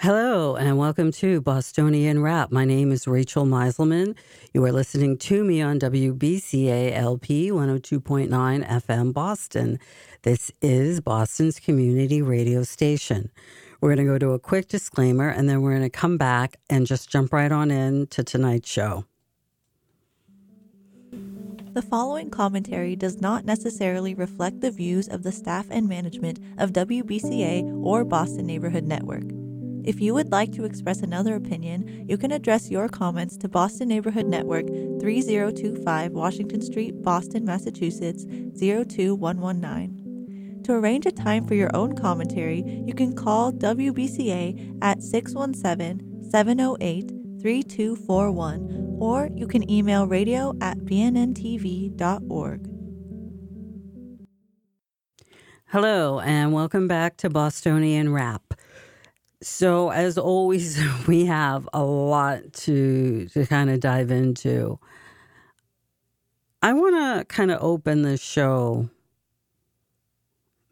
Hello, and welcome to Bostonian Rap. My name is Rachel Miselman. You are listening to me on WBCA LP 102.9 FM Boston. This is Boston's community radio station. We're going to go to a quick disclaimer and then we're going to come back and just jump right on in to tonight's show. The following commentary does not necessarily reflect the views of the staff and management of WBCA or Boston Neighborhood Network. If you would like to express another opinion, you can address your comments to Boston Neighborhood Network, 3025 Washington Street, Boston, Massachusetts 02119. To arrange a time for your own commentary, you can call WBCA at 617 708 3241 or you can email radio at bnntv.org. Hello, and welcome back to Bostonian Rap. So, as always, we have a lot to to kind of dive into. I want to kind of open the show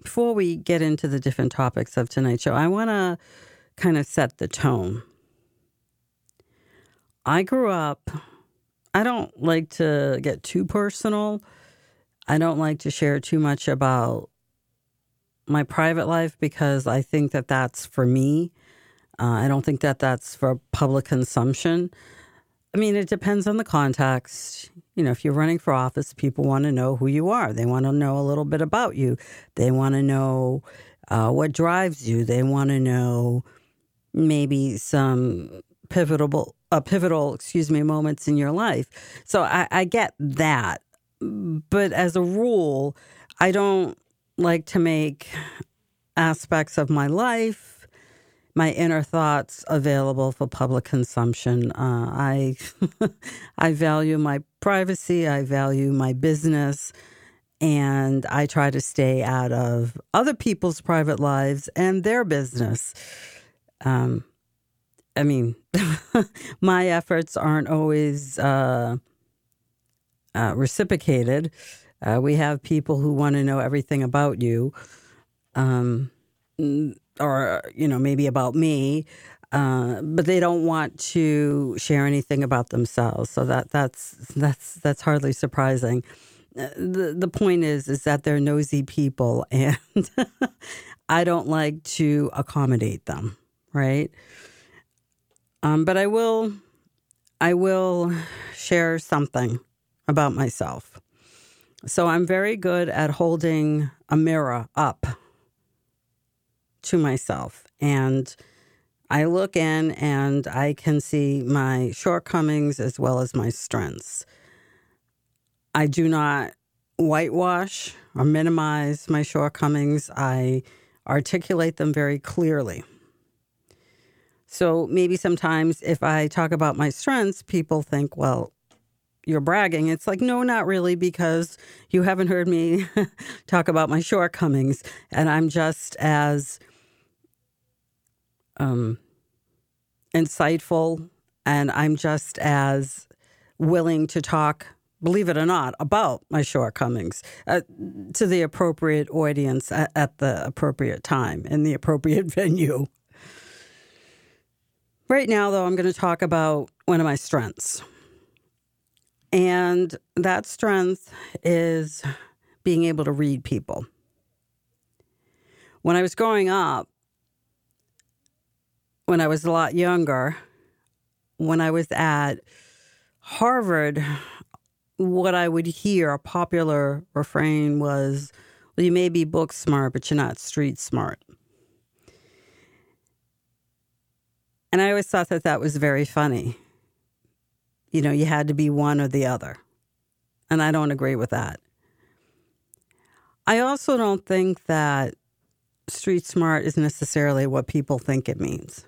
before we get into the different topics of tonight's show. I want to kind of set the tone. I grew up, I don't like to get too personal. I don't like to share too much about my private life because I think that that's for me. Uh, I don't think that that's for public consumption. I mean, it depends on the context. You know, if you're running for office, people want to know who you are. They want to know a little bit about you. They want to know uh, what drives you. They want to know maybe some pivotal, uh, pivotal, excuse me, moments in your life. So I, I get that, but as a rule, I don't like to make aspects of my life, my inner thoughts available for public consumption. Uh, I I value my privacy. I value my business. And I try to stay out of other people's private lives and their business. Um, I mean, my efforts aren't always uh, uh, reciprocated. Uh, we have people who want to know everything about you, um, or you know, maybe about me, uh, but they don't want to share anything about themselves. So that that's that's that's hardly surprising. Uh, the the point is is that they're nosy people, and I don't like to accommodate them, right? Um, but I will, I will share something about myself. So I'm very good at holding a mirror up to myself. And I look in and I can see my shortcomings as well as my strengths. I do not whitewash or minimize my shortcomings. I articulate them very clearly. So maybe sometimes if I talk about my strengths, people think, well, you're bragging. It's like, no, not really, because you haven't heard me talk about my shortcomings. And I'm just as um, insightful and I'm just as willing to talk, believe it or not, about my shortcomings uh, to the appropriate audience at, at the appropriate time in the appropriate venue. Right now, though, I'm going to talk about one of my strengths. And that strength is being able to read people. When I was growing up, when I was a lot younger, when I was at Harvard, what I would hear a popular refrain was, well, you may be book smart, but you're not street smart. And I always thought that that was very funny. You know, you had to be one or the other. And I don't agree with that. I also don't think that street smart is necessarily what people think it means.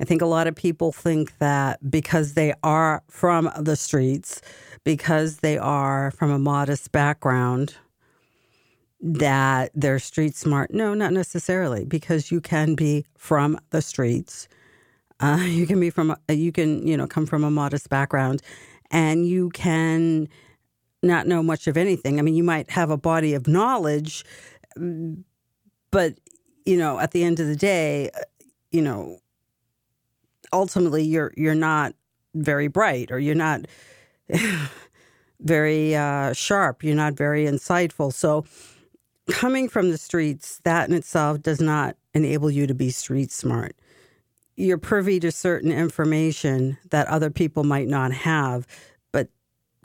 I think a lot of people think that because they are from the streets, because they are from a modest background, that they're street smart. No, not necessarily, because you can be from the streets uh, you can be from you can you know come from a modest background, and you can not know much of anything. I mean, you might have a body of knowledge, but you know, at the end of the day, uh, you know, ultimately you're you're not very bright or you're not very uh, sharp. You're not very insightful. So coming from the streets, that in itself does not enable you to be street smart. You're privy to certain information that other people might not have, but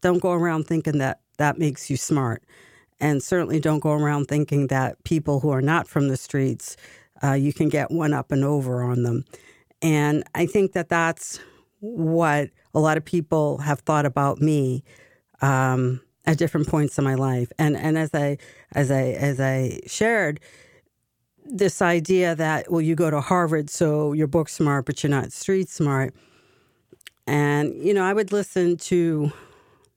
don't go around thinking that that makes you smart. And certainly don't go around thinking that people who are not from the streets, uh, you can get one up and over on them. And I think that that's what a lot of people have thought about me um, at different points in my life. And and as I as I as I shared this idea that well, you go to Harvard, so you're book smart, but you're not street smart. And you know, I would listen to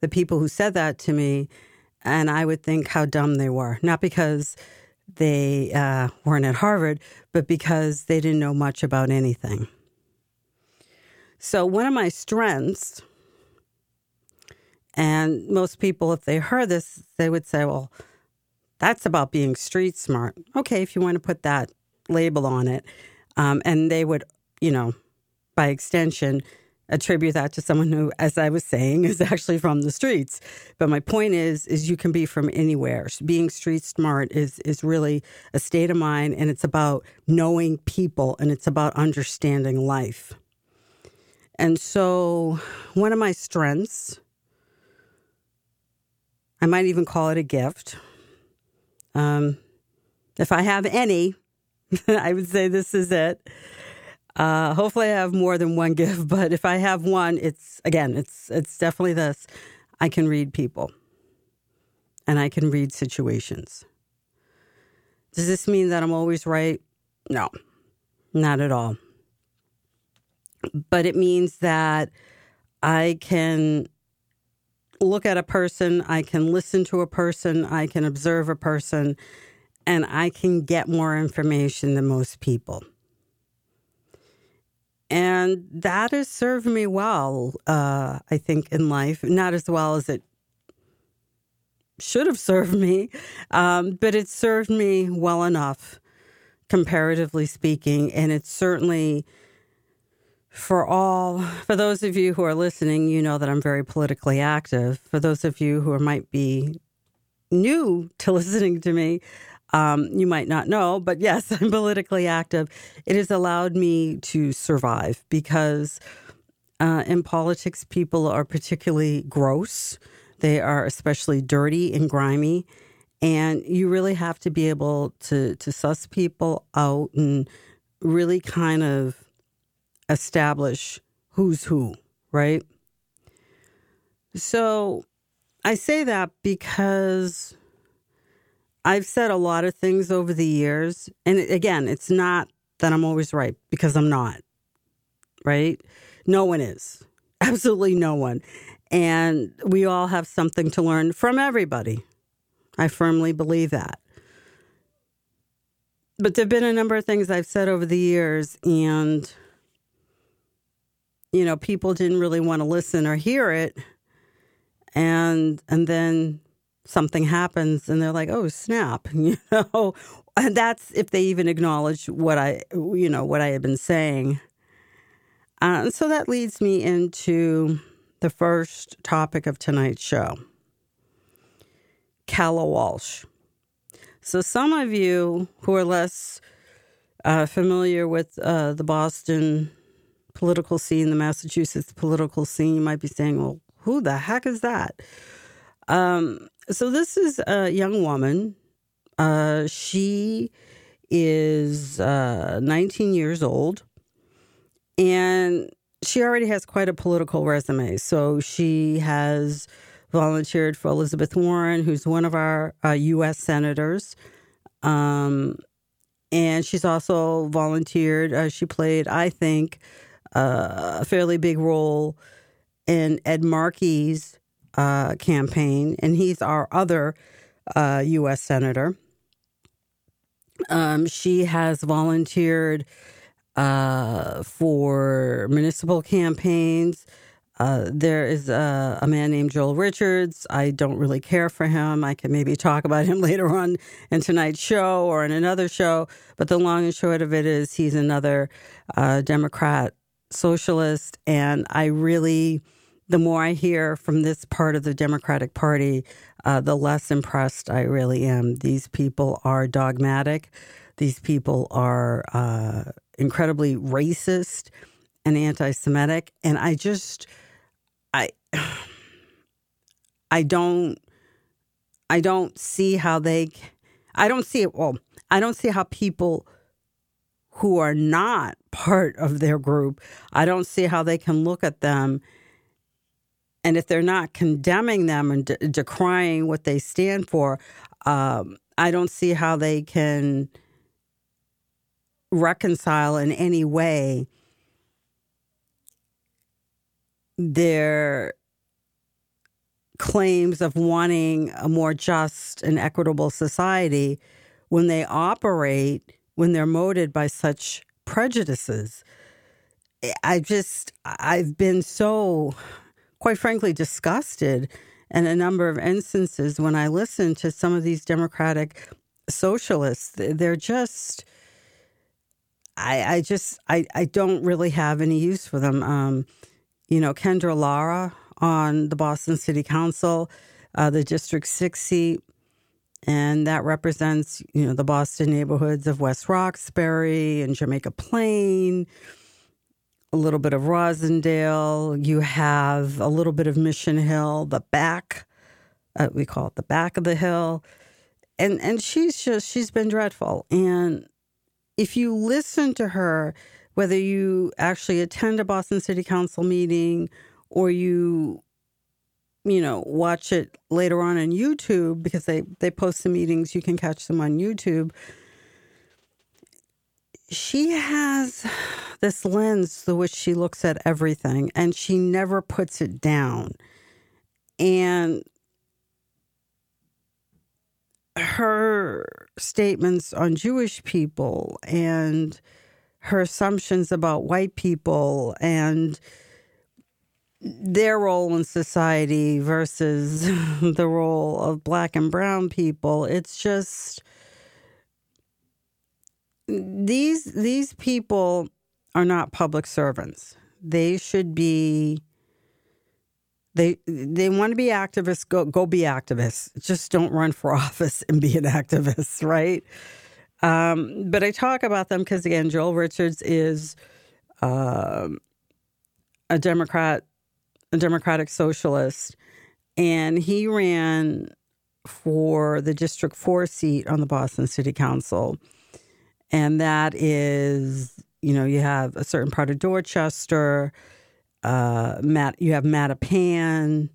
the people who said that to me, and I would think how dumb they were. Not because they uh, weren't at Harvard, but because they didn't know much about anything. So, one of my strengths, and most people, if they heard this, they would say, well, that's about being street smart. Okay, if you want to put that label on it. Um, and they would, you know, by extension, attribute that to someone who, as I was saying, is actually from the streets. But my point is, is you can be from anywhere. Being street smart is is really a state of mind, and it's about knowing people, and it's about understanding life. And so, one of my strengths, I might even call it a gift. Um, if I have any, I would say this is it. Uh, hopefully, I have more than one gift, but if I have one, it's again, it's it's definitely this. I can read people, and I can read situations. Does this mean that I'm always right? No, not at all but it means that I can look at a person, I can listen to a person, I can observe a person, and I can get more information than most people. And that has served me well, uh, I think, in life. Not as well as it should have served me, um, but it served me well enough, comparatively speaking. And it's certainly for all, for those of you who are listening, you know that I'm very politically active. For those of you who might be new to listening to me, um, you might not know, but yes, I'm politically active. It has allowed me to survive because uh, in politics, people are particularly gross. They are especially dirty and grimy. And you really have to be able to, to suss people out and really kind of establish who's who, right? So I say that because I've said a lot of things over the years. And again, it's not that I'm always right because I'm not, right? No one is. Absolutely no one. And we all have something to learn from everybody. I firmly believe that. But there have been a number of things I've said over the years, and you know, people didn't really want to listen or hear it. And and then something happens and they're like, "Oh, snap." You know, and that's if they even acknowledge what I you know, what I had been saying. Uh, so that leads me into the first topic of tonight's show. Calla Walsh. So some of you who are less uh, familiar with uh, the Boston political scene, the Massachusetts political scene, you might be saying, well, who the heck is that? Um, so this is a young woman. Uh, she is uh, 19 years old, and she already has quite a political resume. So she has volunteered for Elizabeth Warren, who's one of our uh, U.S. senators. Um, and she's also volunteered. Uh, she played, I think, a fairly big role in Ed Markey's uh, campaign, and he's our other uh, U.S. senator. Um, she has volunteered uh, for municipal campaigns. Uh, there is a, a, man named Joel Richards. I don't really care for him. I can maybe talk about him later on in tonight's show or in another show. But the long and short of it is, he's another uh, Democrat socialist, and I really, the more I hear from this part of the Democratic Party, uh, the less impressed I really am. These people are dogmatic. These people are uh, incredibly racist and anti-Semitic, and I just, I, I don't, I don't see how they, I don't see it. Well, I don't see how people who are not part of their group, I don't see how they can look at them. And if they're not condemning them and de- decrying what they stand for, um, I don't see how they can reconcile in any way their claims of wanting a more just and equitable society when they operate when they're molded by such prejudices. I just, I've been so, quite frankly, disgusted in a number of instances when I listen to some of these Democratic socialists. They're just, I, I just, I, I don't really have any use for them. Um, you know, Kendra Lara on the Boston City Council, uh, the District 6 seat, and that represents you know the Boston neighborhoods of West Roxbury and Jamaica Plain, a little bit of Roslindale. You have a little bit of Mission Hill, the back, uh, we call it the back of the hill, and and she's just she's been dreadful. And if you listen to her, whether you actually attend a Boston City Council meeting or you you know, watch it later on on YouTube because they, they post the meetings. You can catch them on YouTube. She has this lens through which she looks at everything and she never puts it down. And her statements on Jewish people and her assumptions about white people and their role in society versus the role of black and brown people. It's just these these people are not public servants. They should be they they want to be activists, go go be activists. Just don't run for office and be an activist, right? Um, but I talk about them because again, Joel Richards is um, a Democrat a Democratic Socialist, and he ran for the District 4 seat on the Boston City Council. And that is, you know, you have a certain part of Dorchester, uh, Matt, you have Mattapan,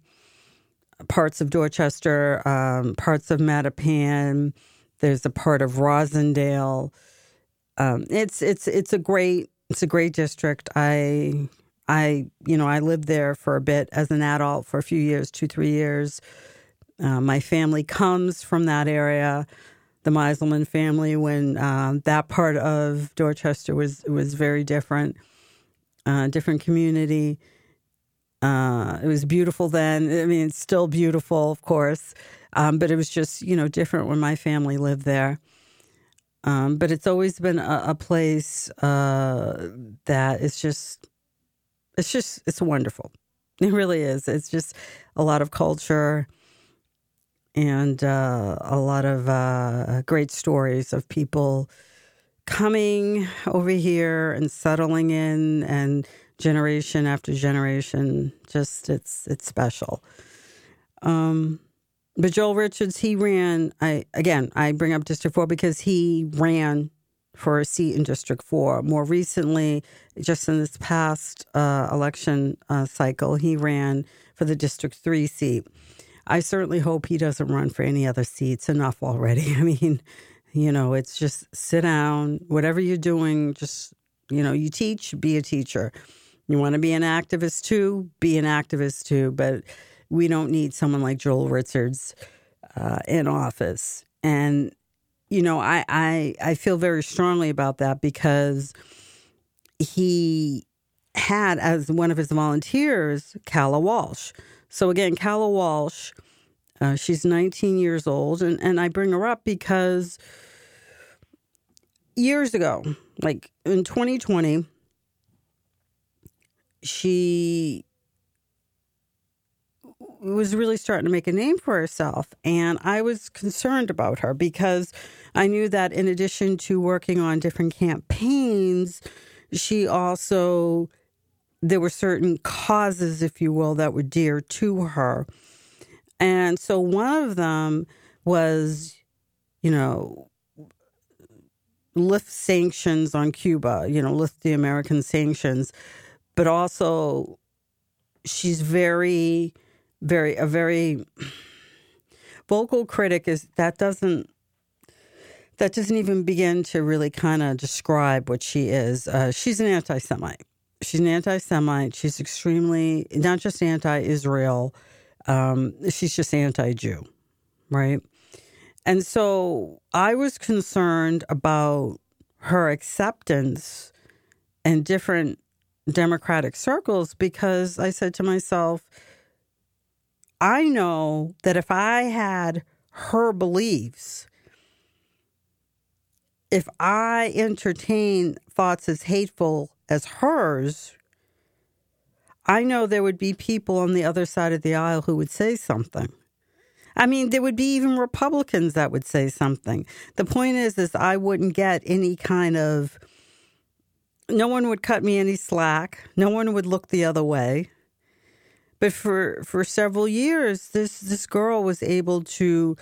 parts of Dorchester, um, parts of Mattapan. There's a part of Roslindale. Um, it's it's it's a great it's a great district. I I, you know, I lived there for a bit as an adult for a few years, two, three years. Uh, my family comes from that area, the Miselman family. When uh, that part of Dorchester was was very different, uh, different community. Uh, it was beautiful then. I mean, it's still beautiful, of course, um, but it was just you know different when my family lived there. Um, but it's always been a, a place uh, that is just it's just it's wonderful. It really is. It's just a lot of culture and uh, a lot of uh, great stories of people coming over here and settling in and generation after generation just it's it's special um but joel richards he ran i again i bring up district 4 because he ran for a seat in District 4. More recently, just in this past uh, election uh, cycle, he ran for the District 3 seat. I certainly hope he doesn't run for any other seats. Enough already. I mean, you know, it's just sit down, whatever you're doing, just, you know, you teach, be a teacher. You want to be an activist too, be an activist too. But we don't need someone like Joel Richards uh, in office. And you know, I, I I feel very strongly about that because he had as one of his volunteers Calla Walsh. So again, Calla Walsh, uh, she's 19 years old, and and I bring her up because years ago, like in 2020, she was really starting to make a name for herself. And I was concerned about her because I knew that in addition to working on different campaigns, she also, there were certain causes, if you will, that were dear to her. And so one of them was, you know, lift sanctions on Cuba, you know, lift the American sanctions, but also she's very very a very vocal critic is that doesn't that doesn't even begin to really kind of describe what she is. Uh, she's an anti-Semite. She's an anti-Semite. She's extremely not just anti-Israel. Um, she's just anti-Jew, right? And so I was concerned about her acceptance in different Democratic circles because I said to myself, I know that if I had her beliefs, if I entertain thoughts as hateful as hers, I know there would be people on the other side of the aisle who would say something. I mean, there would be even Republicans that would say something. The point is, is I wouldn't get any kind of. No one would cut me any slack. No one would look the other way. But for for several years, this this girl was able to,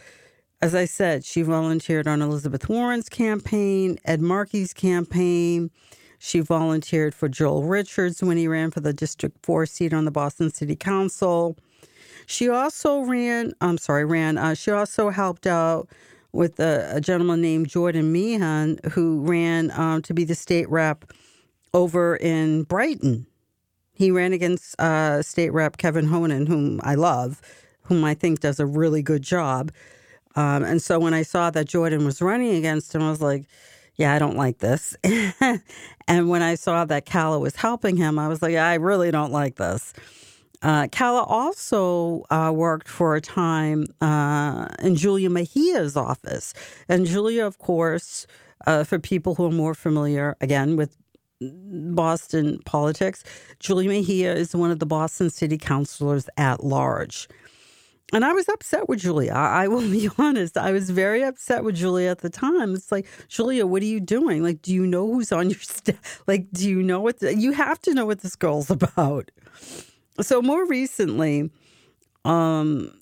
as I said, she volunteered on Elizabeth Warren's campaign, Ed Markey's campaign. She volunteered for Joel Richards when he ran for the District 4 seat on the Boston City Council. She also ran, I'm sorry, ran, uh, she also helped out with a, a, gentleman named Jordan Meehan who ran um, to be the state rep over in Brighton. He ran against uh, State Rep Kevin Honan, whom I love, whom I think does a really good job. Um, and so when I saw that Jordan was running against him, I was like, yeah, I don't like this. and when I saw that Calla was helping him, I was like, I really don't like this. Uh, Calla also uh, worked for a time uh, in Julia Mejia's office. And Julia, of course, uh, for people who are more familiar, again, with Boston politics. Julie Mejia is one of the Boston city councilors at large. And I was upset with Julia. I will be honest. I was very upset with Julia at the time. It's like, Julia, what are you doing? Like, do you know who's on your staff? Like, do you know what? The, you have to know what this girl's about. So more recently, um,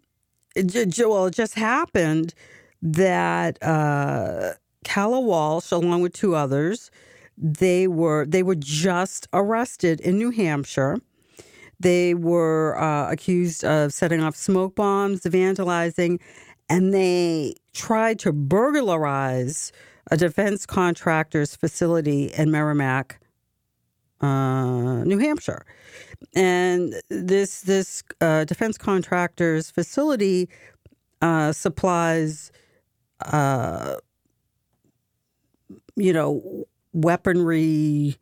Joel, it just happened that uh, Calla Walsh, along with two others, they were they were just arrested in New Hampshire. They were uh, accused of setting off smoke bombs, vandalizing, and they tried to burglarize a defense contractor's facility in Merrimack, uh, New Hampshire. And this this uh, defense contractor's facility uh, supplies, uh, you know, weaponry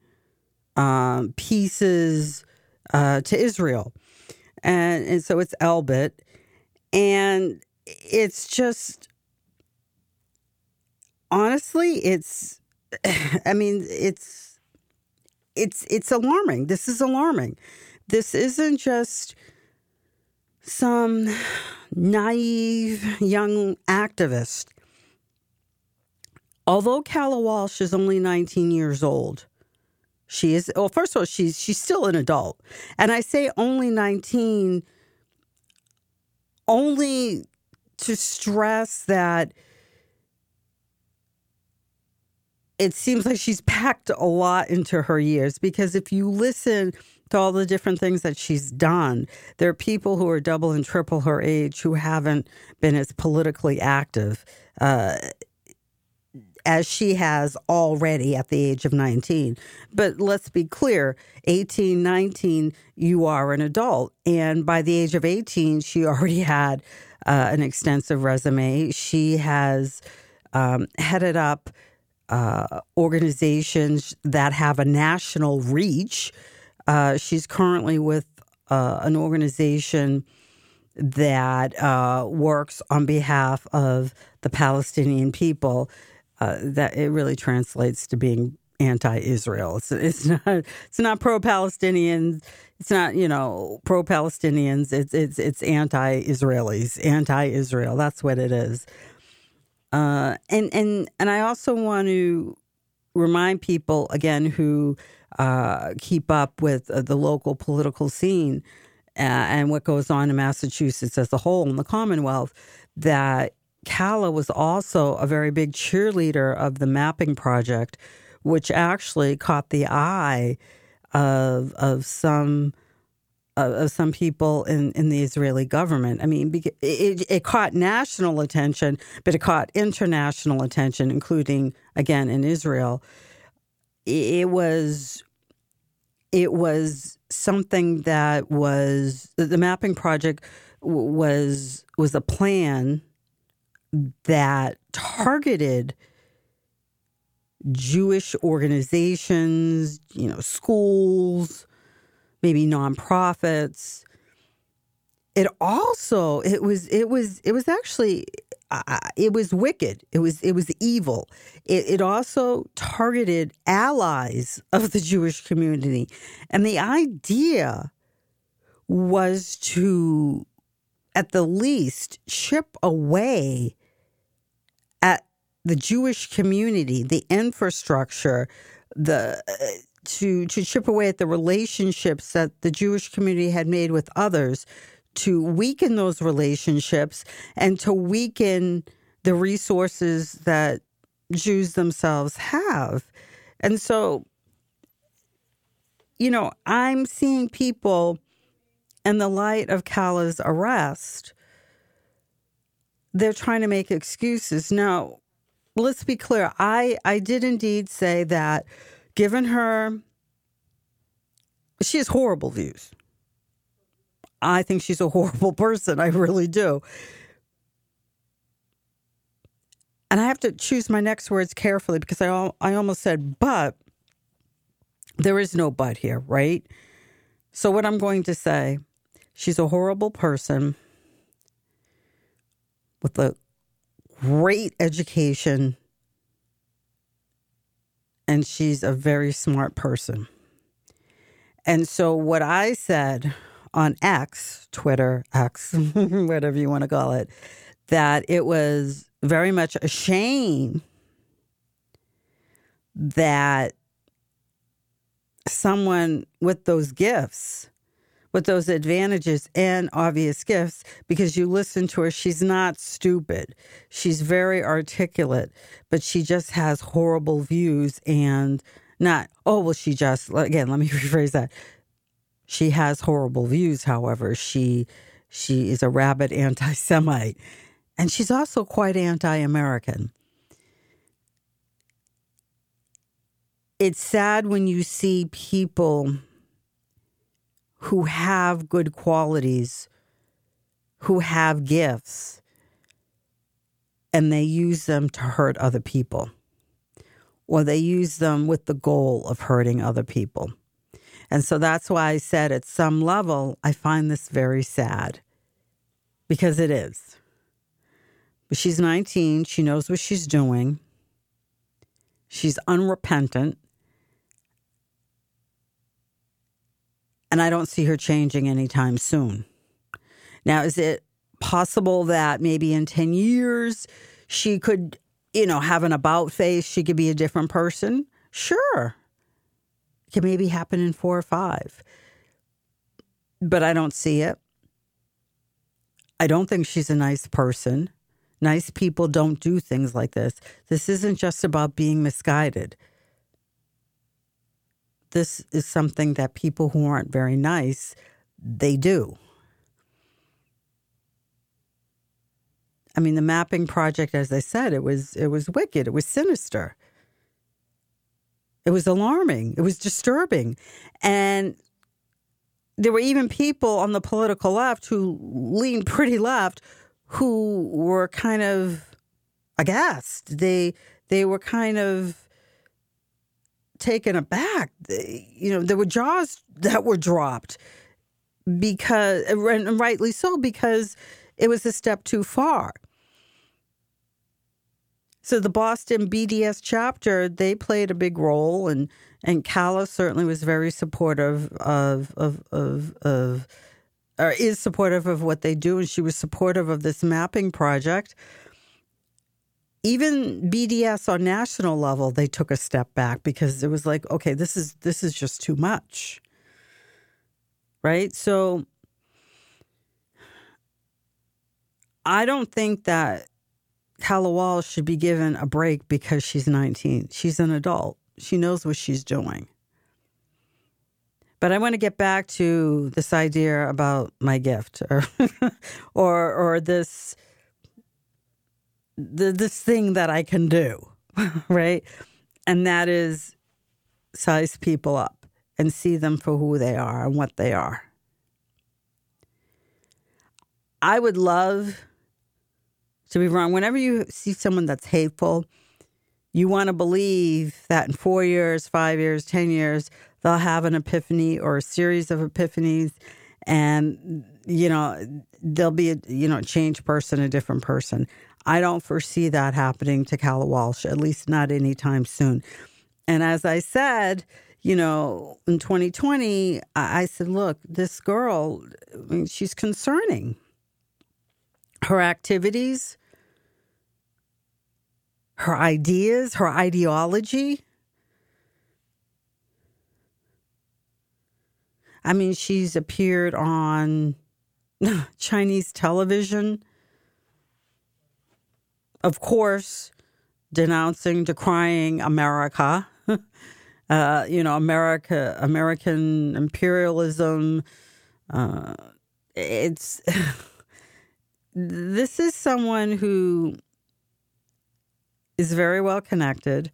um, pieces uh, to Israel. And, and so it's Elbit. And it's just, honestly, it's, I mean, it's, it's, it's alarming. This is alarming. This isn't just some naive young activist although Calla Walsh is only 19 years old, she is well, first of all, she's she's still an adult. And I say only 19 only to stress that it seems like she's packed a lot into her years because if you listen to all the different things that she's done, there are people who are double and triple her age who haven't been as politically active. Uh, as she has already at the age of 19. But let's be clear 18, 19, you are an adult. And by the age of 18, she already had uh, an extensive resume. She has um, headed up uh, organizations that have a national reach. Uh, she's currently with uh, an organization that uh, works on behalf of the Palestinian people uh, that it really translates to being anti-Israel. It's it's not it's not pro-Palestinian. It's not you know pro-Palestinians. It's it's it's anti-Israelis, anti-Israel. That's what it is. Uh, and and and I also want to remind people again who uh, keep up with uh, the local political scene uh, and what goes on in Massachusetts as a whole in the Commonwealth that Calla was also a very big cheerleader of the mapping project, which actually caught the eye of of some of some people in, in the Israeli government. I mean, it, it caught national attention, but it caught international attention, including again in Israel. It was it was something that was the mapping project was was a plan that targeted Jewish organizations, you know, schools, maybe nonprofits. It also it was it was it was actually uh, it was wicked. It was it was evil. It, it also targeted allies of the Jewish community, and the idea was to, at the least, chip away the Jewish community, the infrastructure, the uh, to to chip away at the relationships that the Jewish community had made with others, to weaken those relationships and to weaken the resources that Jews themselves have. And so, you know, I'm seeing people in the light of Calla's arrest, they're trying to make excuses. Now, let's be clear. I, I did indeed say that given her, she has horrible views. I think she's a horrible person. I really do. And I have to choose my next words carefully because I, I almost said, but there is no but here, right? So, what I'm going to say, she's a horrible person with a great education, and she's a very smart person. And so, what I said on X, Twitter, X, whatever you want to call it, that it was very much a shame that someone with those gifts, with those advantages and obvious gifts, because you listen to her, she's not stupid. She's very articulate, but she just has horrible views and not, oh, well, she just, again, let me rephrase that. She has horrible views, however. She she is a rabid anti-Semite, and she's also quite anti-American. It's sad when you see people who have good qualities, who have gifts, and they use them to hurt other people, or they use them with the goal of hurting other people. And so that's why I said at some level, I find this very sad because it is. But she's 19, she knows what she's doing, she's unrepentant. And I don't see her changing anytime soon. Now, is it possible that maybe in 10 years she could, you know, have an about face? She could be a different person? Sure It can maybe happen in four or five. But I don't see it. I don't think she's a nice person. Nice people don't do things like this. This isn't just about being misguided. This is something that people who aren't very nice, they do. I mean, the mapping project, as I said, it was it was wicked. It was sinister. It was alarming. It was disturbing. And there were even people on the political left who leaned pretty left who were kind of aghast. They they were kind of taken aback. You know, there were jaws that were dropped because, and rightly so, because it was a step too far. So the Boston BDS chapter, they played a big role, and and Calla certainly was very supportive of of of of or is supportive of what they do, and she was supportive of this mapping project. Even BDS on national level, they took a step back because it was like, okay, this is this is just too much, right? So I don't think that Calla Walsh should be given a break because she's 19. She's an adult. She knows what she's doing. But I want to get back to this idea about my gift or or or this the, this thing that I can do, right? And that is size people up and see them for who they are and what they are. I would love to be wrong. Whenever you see someone that's hateful, you want to believe that in four years, five years, 10 years, they'll have an epiphany or a series of epiphanies and, you know, they'll be a, you know, changed person, a different person. I don't foresee that happening to Calla Walsh, at least not anytime soon. And as I said, you know, in 2020, I said, look, this girl, I mean, she's concerning her activities, her ideas, her ideology. I mean, she's appeared on Chinese television, of course, denouncing, decrying America. uh, you know, America, American imperialism. Uh, it's this is someone who is very well connected.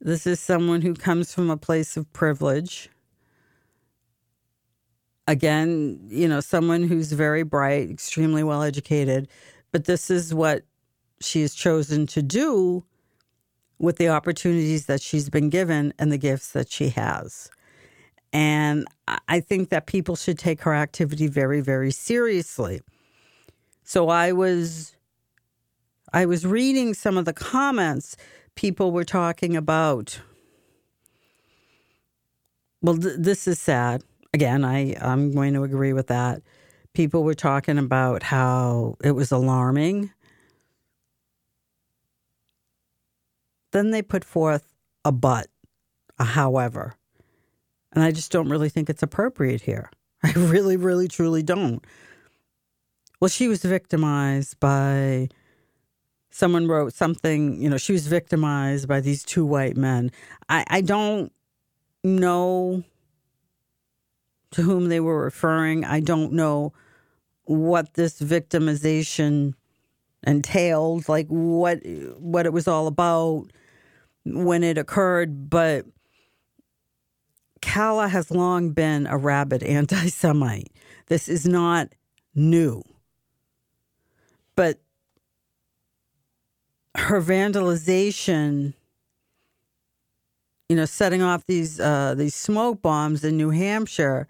This is someone who comes from a place of privilege. Again, you know, someone who's very bright, extremely well educated, but this is what she has chosen to do with the opportunities that she's been given and the gifts that she has. And I think that people should take her activity very, very seriously. So I was I was reading some of the comments people were talking about well th- this is sad. Again, I I'm going to agree with that. People were talking about how it was alarming. Then they put forth a but, a however. And I just don't really think it's appropriate here. I really, really, truly don't. Well, she was victimized by someone wrote something, you know, she was victimized by these two white men. I, I don't know to whom they were referring. I don't know what this victimization entailed, like what what it was all about when it occurred, but Calla has long been a rabid anti Semite. This is not new but her vandalization you know setting off these uh, these smoke bombs in New Hampshire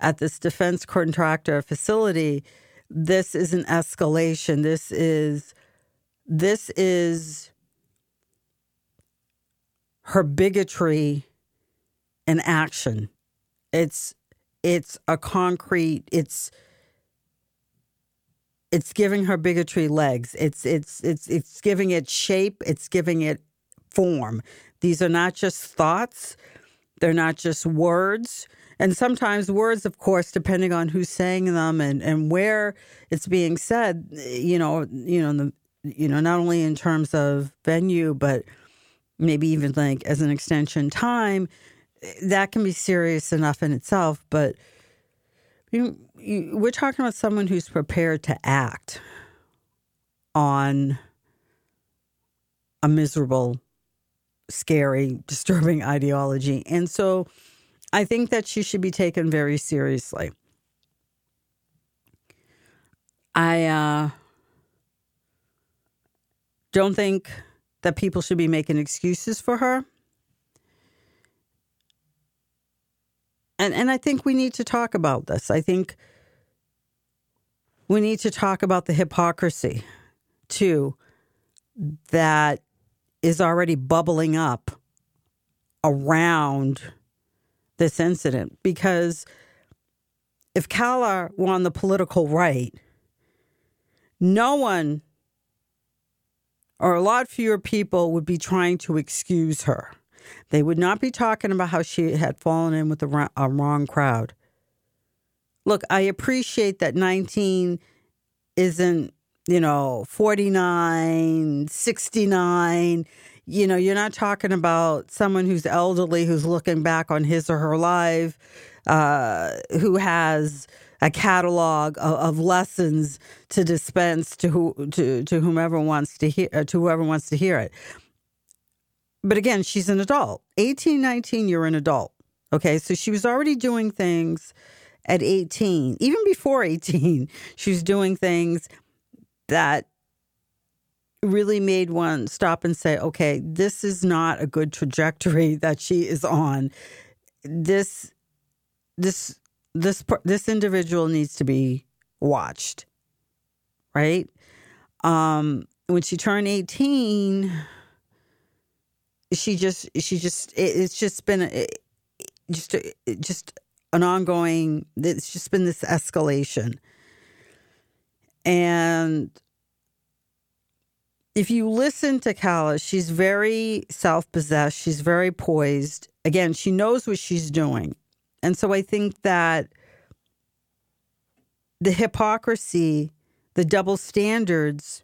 at this defense contractor facility this is an escalation this is this is her bigotry in action it's it's a concrete it's it's giving her bigotry legs. It's it's it's it's giving it shape. It's giving it form. These are not just thoughts. They're not just words. And sometimes words, of course, depending on who's saying them and, and where it's being said, you know, you know, the you know, not only in terms of venue, but maybe even like as an extension time, that can be serious enough in itself. But you you, we're talking about someone who's prepared to act on a miserable, scary, disturbing ideology. And so I think that she should be taken very seriously. I uh, don't think that people should be making excuses for her. And and I think we need to talk about this. I think we need to talk about the hypocrisy too that is already bubbling up around this incident because if Calla were on the political right, no one or a lot fewer people would be trying to excuse her. They would not be talking about how she had fallen in with a wrong crowd. Look, I appreciate that 19 isn't, you know, 49, 69. You know, you're not talking about someone who's elderly who's looking back on his or her life, uh, who has a catalog of, of, lessons to dispense to who to to whomever wants to hear uh, to whoever wants to hear it. But again, she's an adult. 18, 19, you're an adult. Okay, so she was already doing things at 18, even before 18, she was doing things that really made one stop and say, okay, this is not a good trajectory that she is on. This, this, this, this individual needs to be watched, right? Um, when she turned 18, she just, she just, it, it's just been, it, just, just an ongoing, it's just been this escalation. And if you listen to Calla, she's very self possessed, she's very poised. Again, she knows what she's doing. And so I think that the hypocrisy, the double standards,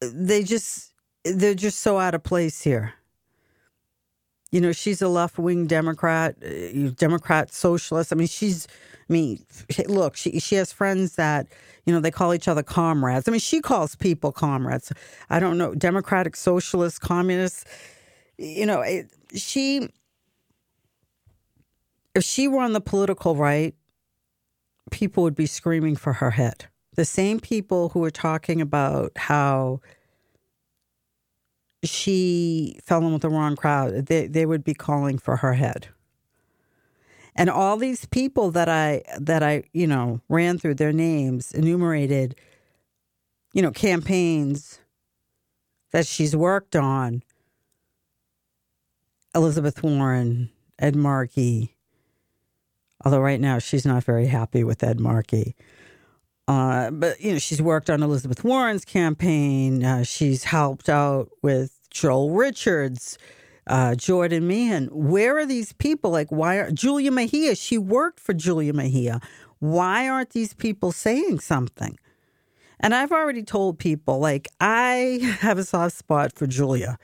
they just, they're just so out of place here you know, she's a left wing Democrat, uh, Democrat socialist. I mean, she's, I mean, look, she she has friends that, you know, they call each other comrades. I mean, she calls people comrades. I don't know, Democratic, socialist, communist. You know, it, she, if she were on the political right, people would be screaming for her head. The same people who are talking about how she fell in with the wrong crowd, they, they would be calling for her head. And all these people that I that I, you know, ran through their names, enumerated, you know, campaigns that she's worked on. Elizabeth Warren, Ed Markey. Although right now she's not very happy with Ed Markey. Uh, but you know, she's worked on Elizabeth Warren's campaign. Uh, she's helped out with Joel Richards, uh, Jordan Meehan. Where are these people? Like, why are Julia Mejia? She worked for Julia Mejia. Why aren't these people saying something? And I've already told people, like, I have a soft spot for Julia.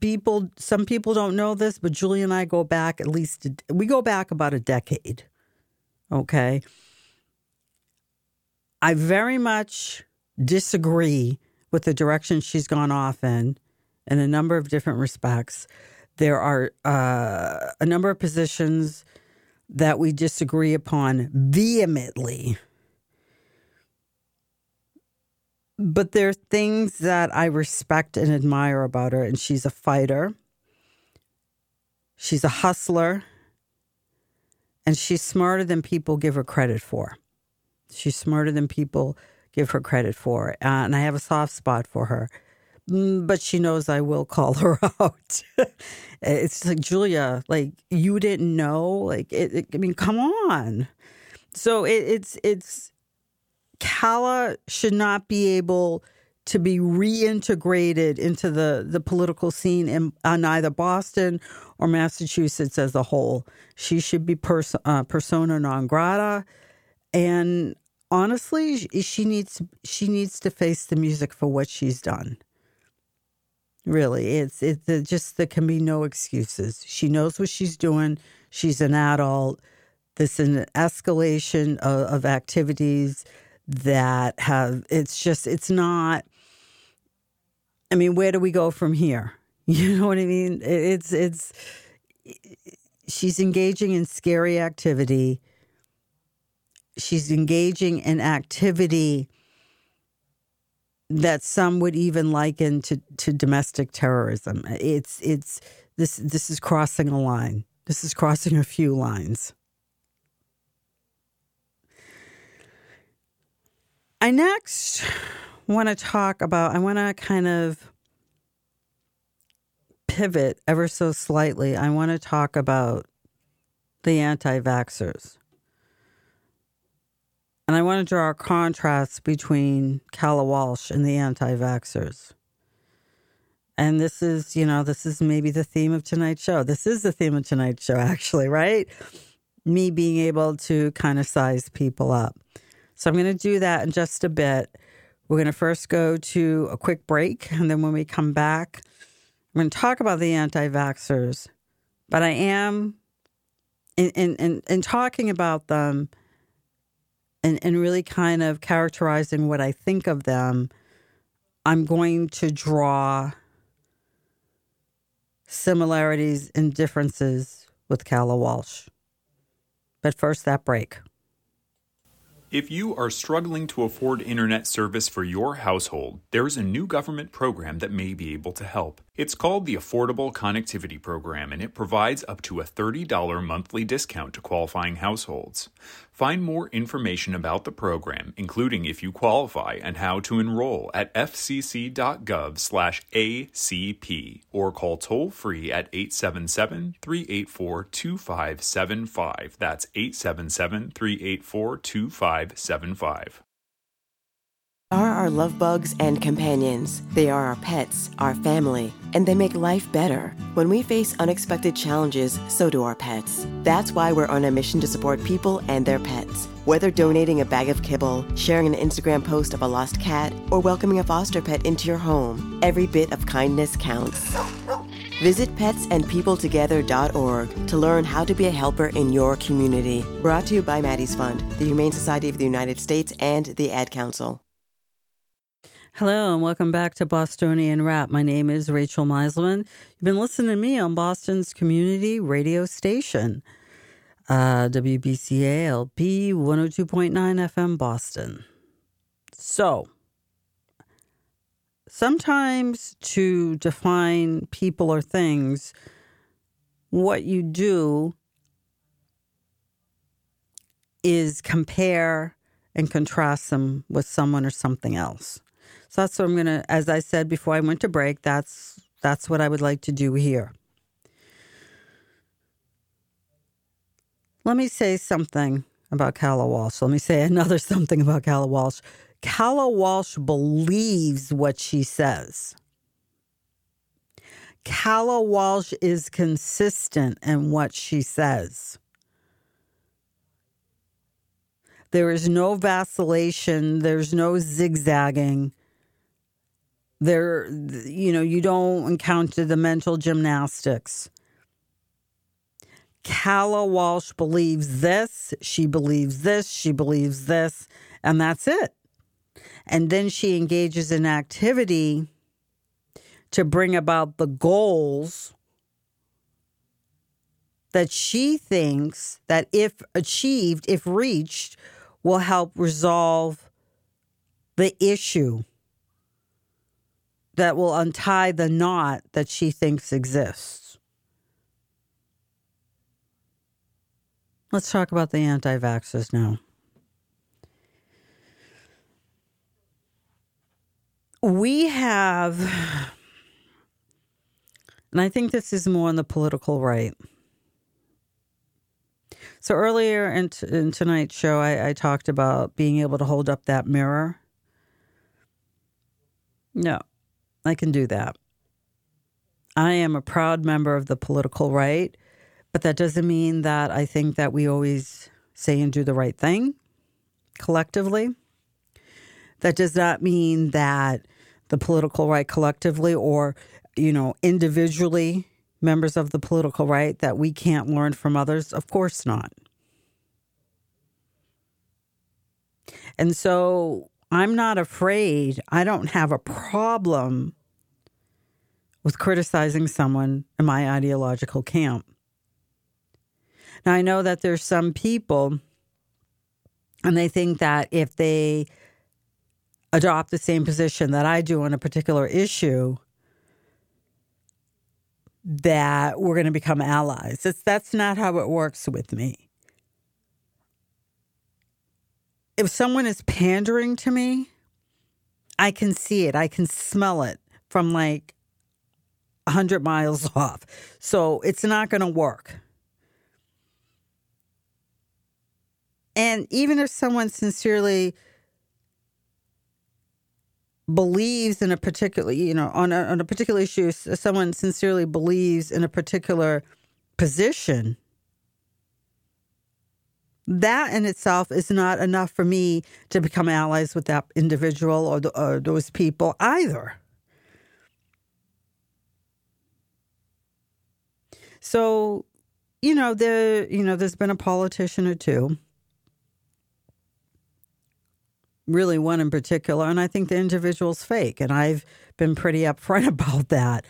People, some people don't know this, but julie and I go back at least, we go back about a decade. Okay. I very much disagree with the direction she's gone off in, in a number of different respects. There are uh, a number of positions that we disagree upon vehemently. But there are things that I respect and admire about her, and she's a fighter. She's a hustler, and she's smarter than people give her credit for. She's smarter than people give her credit for. Uh, and I have a soft spot for her. Mm, but she knows I will call her out. it's like, Julia, like, you didn't know? Like, it, it, I mean, come on. So it, it's, it's, Calla should not be able to be reintegrated into the, the political scene in on either Boston or Massachusetts as a whole. She should be pers- uh, persona non grata. And honestly, she needs she needs to face the music for what she's done. Really, it's it just there can be no excuses. She knows what she's doing. She's an adult. This is an escalation of, of activities that have. It's just it's not. I mean, where do we go from here? You know what I mean? It's it's. She's engaging in scary activity she's engaging in activity that some would even liken to, to domestic terrorism. It's it's this this is crossing a line. This is crossing a few lines. I next want to talk about, I want to kind of pivot ever so slightly. I want to talk about the anti vaxxers. And I want to draw a contrast between Calla Walsh and the anti vaxxers. And this is, you know, this is maybe the theme of tonight's show. This is the theme of tonight's show, actually, right? Me being able to kind of size people up. So I'm going to do that in just a bit. We're going to first go to a quick break. And then when we come back, I'm going to talk about the anti vaxxers. But I am, in, in, in, in talking about them and, and really kind of characterizing what I think of them, I'm going to draw similarities and differences with Calla Walsh. But first, that break. If you are struggling to afford internet service for your household, there is a new government program that may be able to help. It's called the Affordable Connectivity Program, and it provides up to a $30 monthly discount to qualifying households. Find more information about the program, including if you qualify and how to enroll at fcc.gov/acp or call toll-free at 877-384-2575. That's 877-384-2575 are our love bugs and companions. They are our pets, our family, and they make life better. When we face unexpected challenges, so do our pets. That's why we're on a mission to support people and their pets. Whether donating a bag of kibble, sharing an Instagram post of a lost cat, or welcoming a foster pet into your home, every bit of kindness counts. Visit petsandpeopletogether.org to learn how to be a helper in your community. Brought to you by Maddie's Fund, the Humane Society of the United States, and the Ad Council. Hello and welcome back to Bostonian Rap. My name is Rachel Miselman. You've been listening to me on Boston's community radio station, uh, WBCA LP 102.9 FM Boston. So, sometimes to define people or things, what you do is compare and contrast them with someone or something else. So that's what I'm gonna. As I said before I went to break, that's that's what I would like to do here. Let me say something about Calla Walsh. Let me say another something about Calla Walsh. Calla Walsh believes what she says. Calla Walsh is consistent in what she says. There is no vacillation, there's no zigzagging there you know you don't encounter the mental gymnastics Calla Walsh believes this, she believes this, she believes this, and that's it. And then she engages in activity to bring about the goals that she thinks that if achieved, if reached, will help resolve the issue that will untie the knot that she thinks exists. Let's talk about the anti vaxxers now. We have, and I think this is more on the political right. So earlier in, t- in tonight's show, I, I talked about being able to hold up that mirror. No, I can do that. I am a proud member of the political right, but that doesn't mean that I think that we always say and do the right thing collectively. That does not mean that the political right collectively or, you know, individually members of the political right that we can't learn from others. Of course not. And so I'm not afraid. I don't have a problem with criticizing someone in my ideological camp. Now, I know that there's some people, and they think that if they adopt the same position that I do on a particular issue, that we're going to become allies. It's, that's not how it works with me. If someone is pandering to me, I can see it, I can smell it from like 100 miles off. So it's not going to work. And even if someone sincerely believes in a particular, you know, on a, on a particular issue, someone sincerely believes in a particular position, that in itself is not enough for me to become allies with that individual or, the, or those people either. So, you know, there, you know, there's been a politician or two, really one in particular, and I think the individual's fake, and I've been pretty upfront about that.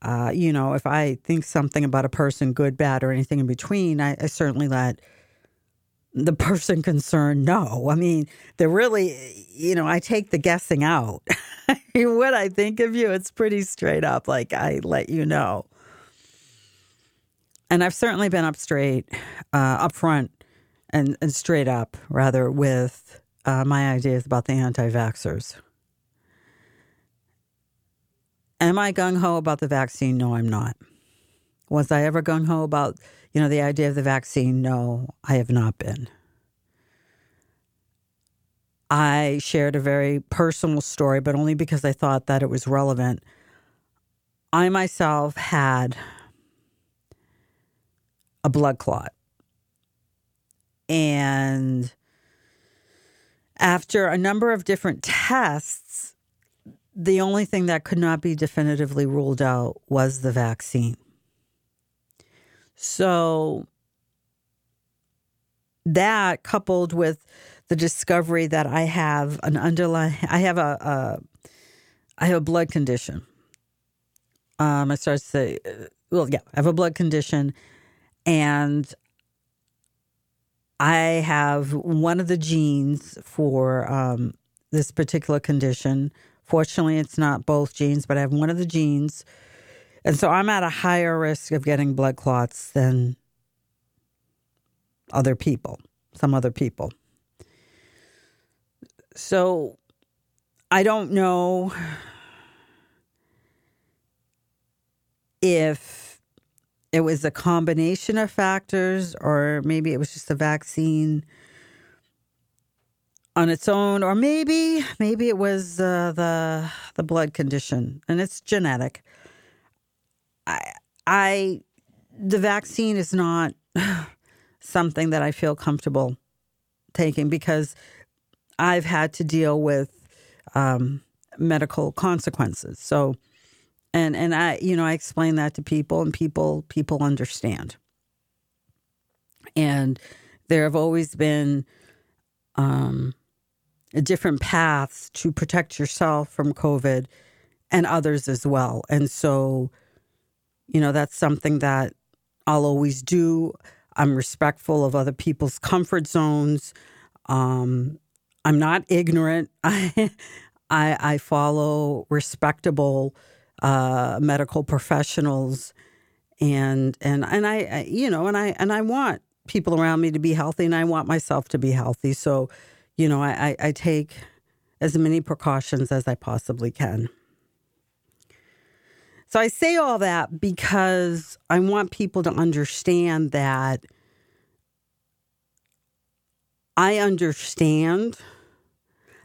Uh, you know, if I think something about a person, good, bad, or anything in between, I, I certainly let the person concerned know. I mean, they're really, you know, I take the guessing out. what I think of you, it's pretty straight up. Like I let you know and I've certainly been up straight, uh, up front, and, and straight up, rather, with uh, my ideas about the anti vaxxers. Am I gung ho about the vaccine? No, I'm not. Was I ever gung ho about, you know, the idea of the vaccine? No, I have not been. I shared a very personal story, but only because I thought that it was relevant. I myself had a blood clot. And after a number of different tests, the only thing that could not be definitively ruled out was the vaccine. So, that coupled with the discovery that I have an underlying, I have a, a I have a blood condition. Um, I started to say, well, yeah, I have a blood condition and I have one of the genes for um, this particular condition. Fortunately, it's not both genes, but I have one of the genes. And so I'm at a higher risk of getting blood clots than other people, some other people. So I don't know if it was a combination of factors, or maybe it was just a vaccine on its own, or maybe maybe it was uh, the the blood condition, and it's genetic. I I the vaccine is not something that I feel comfortable taking because I've had to deal with um, medical consequences. So and and I you know I explain that to people and people people understand. And there have always been um, different paths to protect yourself from COVID and others as well. And so, you know, that's something that I'll always do. I'm respectful of other people's comfort zones. Um, I'm not ignorant. I, I, I follow respectable uh, medical professionals, and and and I, I, you know, and I and I want people around me to be healthy, and I want myself to be healthy. So, you know, I, I take as many precautions as I possibly can. So I say all that because I want people to understand that I understand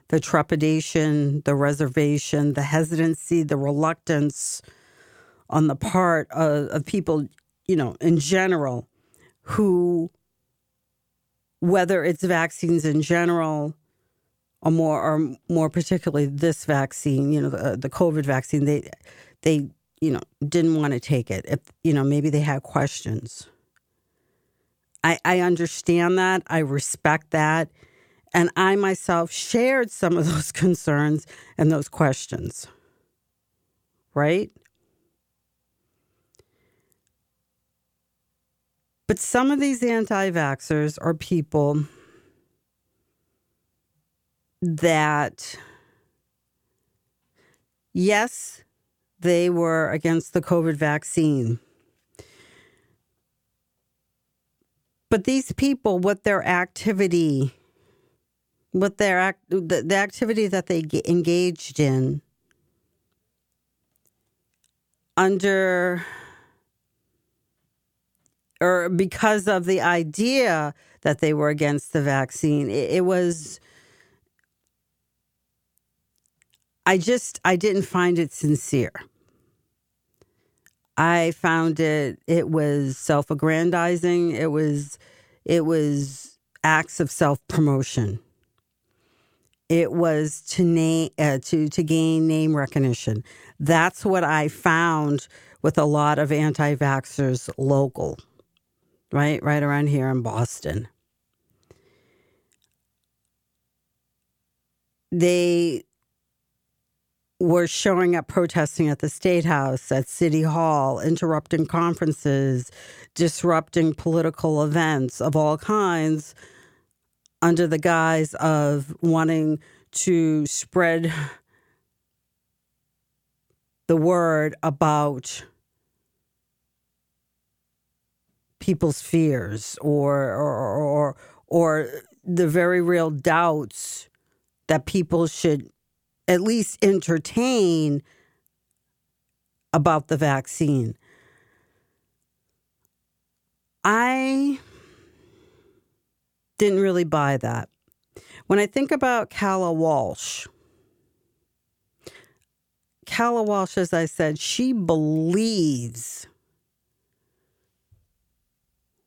the trepidation, the reservation, the hesitancy, the reluctance on the part of, of people, you know, in general, who, whether it's vaccines in general, or more, or more particularly this vaccine, you know, the, the COVID vaccine, they, they, you know, didn't want to take it. If you know, maybe they had questions. I, I understand that. I respect that. And I myself shared some of those concerns and those questions. Right? But some of these anti vaxxers are people that, yes, they were against the COVID vaccine. But these people, what their activity what their act, the, the activity that they engaged in under or because of the idea that they were against the vaccine. It, it, was, I just, I didn't find it sincere. I found it, it was self aggrandizing. It was, it was acts of self promotion. It was to name, uh, to, to gain name recognition. That's what I found with a lot of anti vaxxers local right? Right around here in Boston. They were showing up protesting at the State House, at City Hall, interrupting conferences, disrupting political events of all kinds under the guise of wanting to spread the word about people's fears or or or or the very real doubts that people should at least entertain about the vaccine. I didn't really buy that. When I think about Calla Walsh, Calla Walsh, as I said, she believes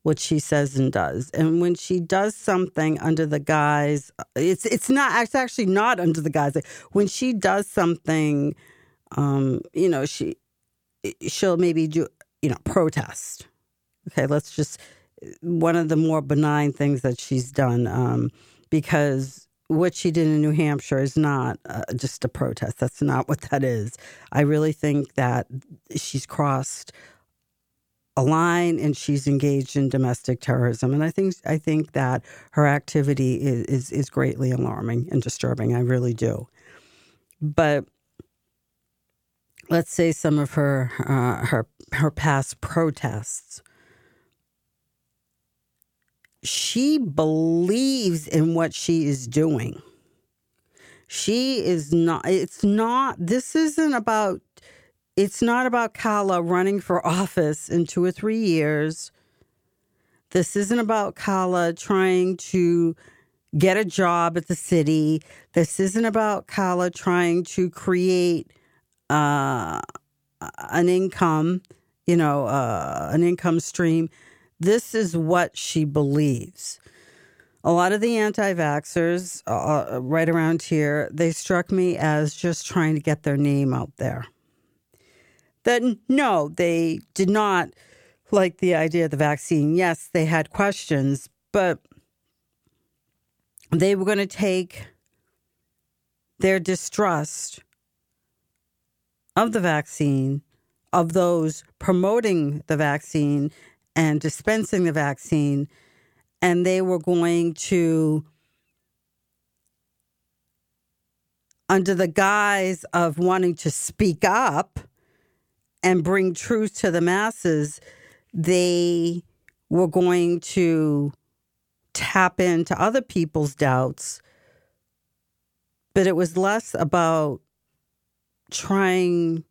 what she says and does. And when she does something under the guise, it's it's not it's actually not under the guise. When she does something, um, you know, she she'll maybe do you know protest. Okay, let's just one of the more benign things that she's done um, because what she did in New Hampshire is not uh, just a protest. That's not what that is. I really think that she's crossed a line and she's engaged in domestic terrorism. And I think I think that her activity is, is, is greatly alarming and disturbing. I really do. But let's say some of her uh, her her past protests. She believes in what she is doing. She is not, it's not, this isn't about it's not about Calla running for office in two or three years. This isn't about Calla trying to get a job at the city. This isn't about Calla trying to create uh, an income, you know, uh, an income stream. This is what she believes. A lot of the anti vaxxers uh, uh, right around here, they struck me as just trying to get their name out there that no, they did not like the idea of the vaccine. Yes, they had questions, but they were going to take their distrust of the vaccine, of those promoting the vaccine and dispensing the vaccine, and they were going to, under the guise of wanting to speak up, and bring truth to the masses, they were going to tap into other people's doubts. But it was less about trying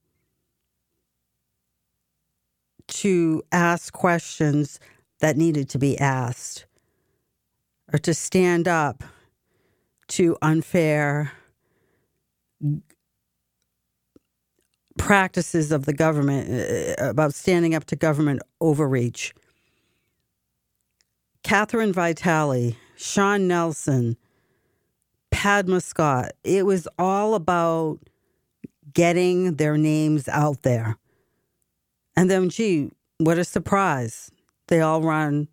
to ask questions that needed to be asked or to stand up to unfair practices of the government uh, about standing up to government overreach. Catherine Vitale, Sean Nelson, Padma Scott, it was all about getting their names out there. And then, gee, what a surprise. They all run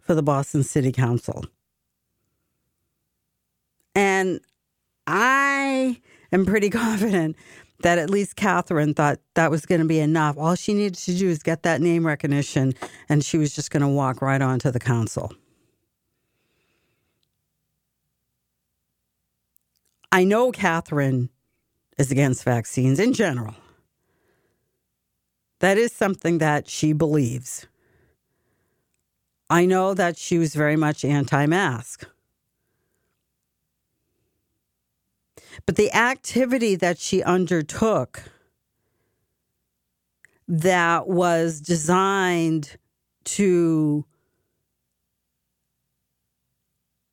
for the Boston City Council. And I am pretty confident that at least Catherine thought that was going to be enough. All she needed to do is get that name recognition, and she was just going to walk right on to the council. I know Catherine is against vaccines in general. That is something that she believes. I know that she was very much anti mask. But the activity that she undertook that was designed to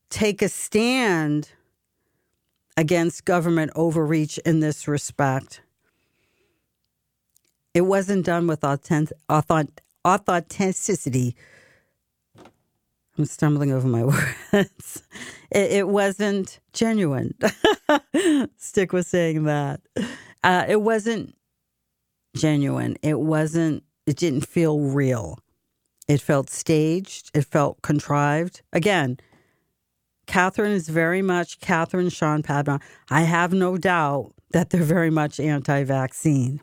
take a stand against government overreach in this respect. It wasn't done with authentic, authenticity. I'm stumbling over my words. It, it wasn't genuine. Stick with saying that. Uh, it wasn't genuine. It wasn't, it didn't feel real. It felt staged. It felt contrived. Again, Catherine is very much Catherine Sean Padma. I have no doubt that they're very much anti vaccine.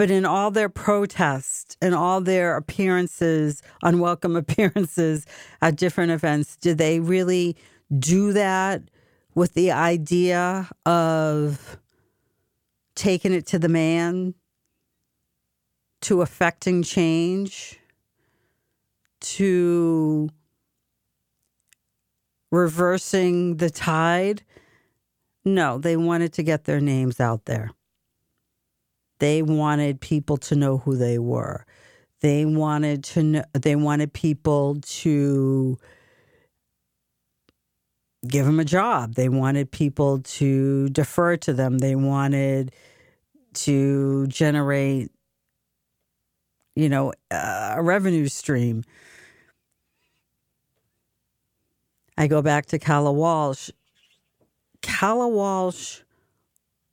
But in all their protests and all their appearances, unwelcome appearances at different events, did they really do that with the idea of taking it to the man, to affecting change, to reversing the tide. No, they wanted to get their names out there. They wanted people to know who they were. They wanted to know, they wanted people to give them a job. They wanted people to defer to them. They wanted to generate you know, a revenue stream. I go back to Calla Walsh. Calla Walsh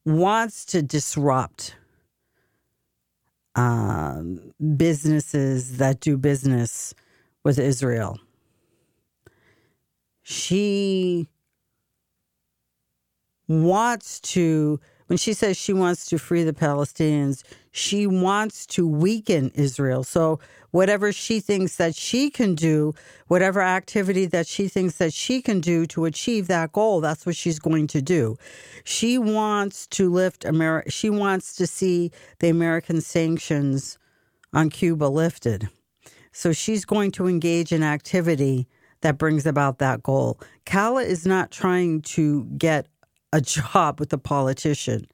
wants to disrupt um, businesses that do business with Israel. She wants to when she says she wants to free the Palestinians, she wants to weaken Israel. So, whatever she thinks that she can do, whatever activity that she thinks that she can do to achieve that goal, that's what she's going to do. She wants to lift America, she wants to see the American sanctions on Cuba lifted. So, she's going to engage in activity that brings about that goal. Calla is not trying to get a job with a politician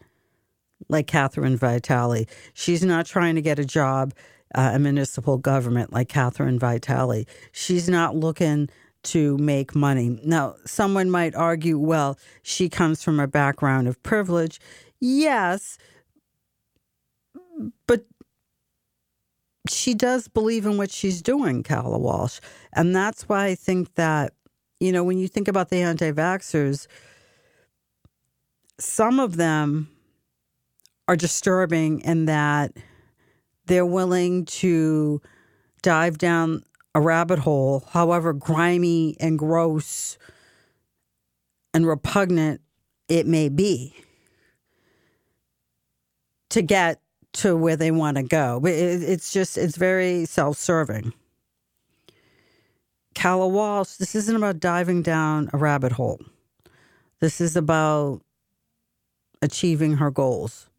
like Catherine Vitale. She's not trying to get a job uh, in municipal government like Catherine Vitale. She's not looking to make money. Now, someone might argue, well, she comes from a background of privilege. Yes, but she does believe in what she's doing, Calla Walsh. And that's why I think that, you know, when you think about the anti vaxxers, some of them are disturbing in that they're willing to dive down a rabbit hole, however grimy and gross and repugnant it may be, to get to where they want to go. It's just, it's very self serving. Calla Walsh, this isn't about diving down a rabbit hole. This is about achieving her goals,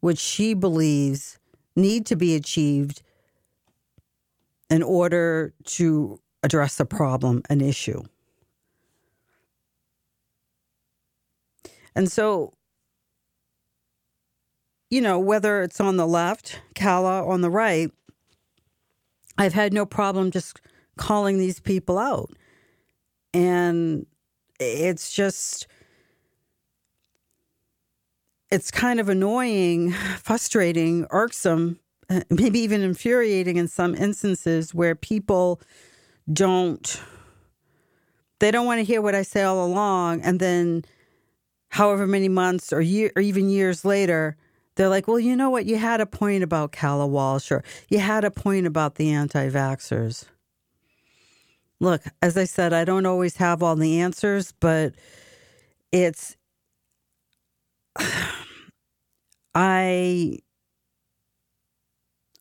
which she believes need to be achieved in order to address a problem, an issue. And so, you know, whether it's on the left, Calla, on the right, I've had no problem just calling these people out. And it's just it's kind of annoying, frustrating, irksome, uh, maybe even infuriating in some instances where people don't they don't want to hear what I say all along and then however many months or year or even years later they're like, well, you know what? You had a point about Calla Walsh, or you had a point about the anti vaxxers. Look, as I said, I don't always have all the answers, but it's I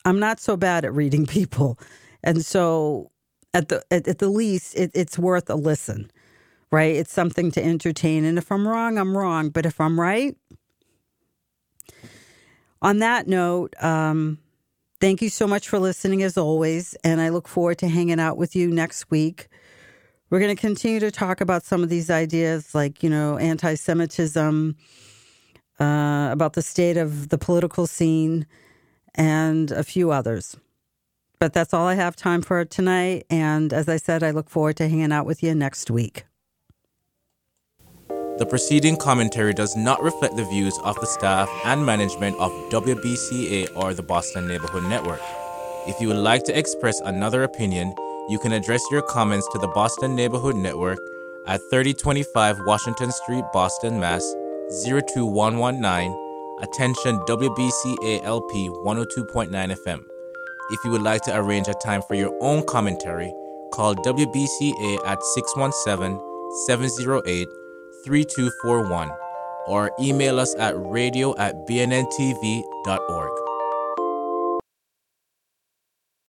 I'm not so bad at reading people, and so at the at, at the least, it, it's worth a listen, right? It's something to entertain, and if I'm wrong, I'm wrong. But if I'm right, on that note, um, Thank you so much for listening as always. And I look forward to hanging out with you next week. We're going to continue to talk about some of these ideas like, you know, anti Semitism, uh, about the state of the political scene, and a few others. But that's all I have time for tonight. And as I said, I look forward to hanging out with you next week. The preceding commentary does not reflect the views of the staff and management of WBCA or the Boston Neighborhood Network. If you would like to express another opinion, you can address your comments to the Boston Neighborhood Network at 3025 Washington Street, Boston, Mass. 02119. Attention WBCA LP 102.9 FM. If you would like to arrange a time for your own commentary, call WBCA at 617 708 3241 or email us at radio at bnntv.org.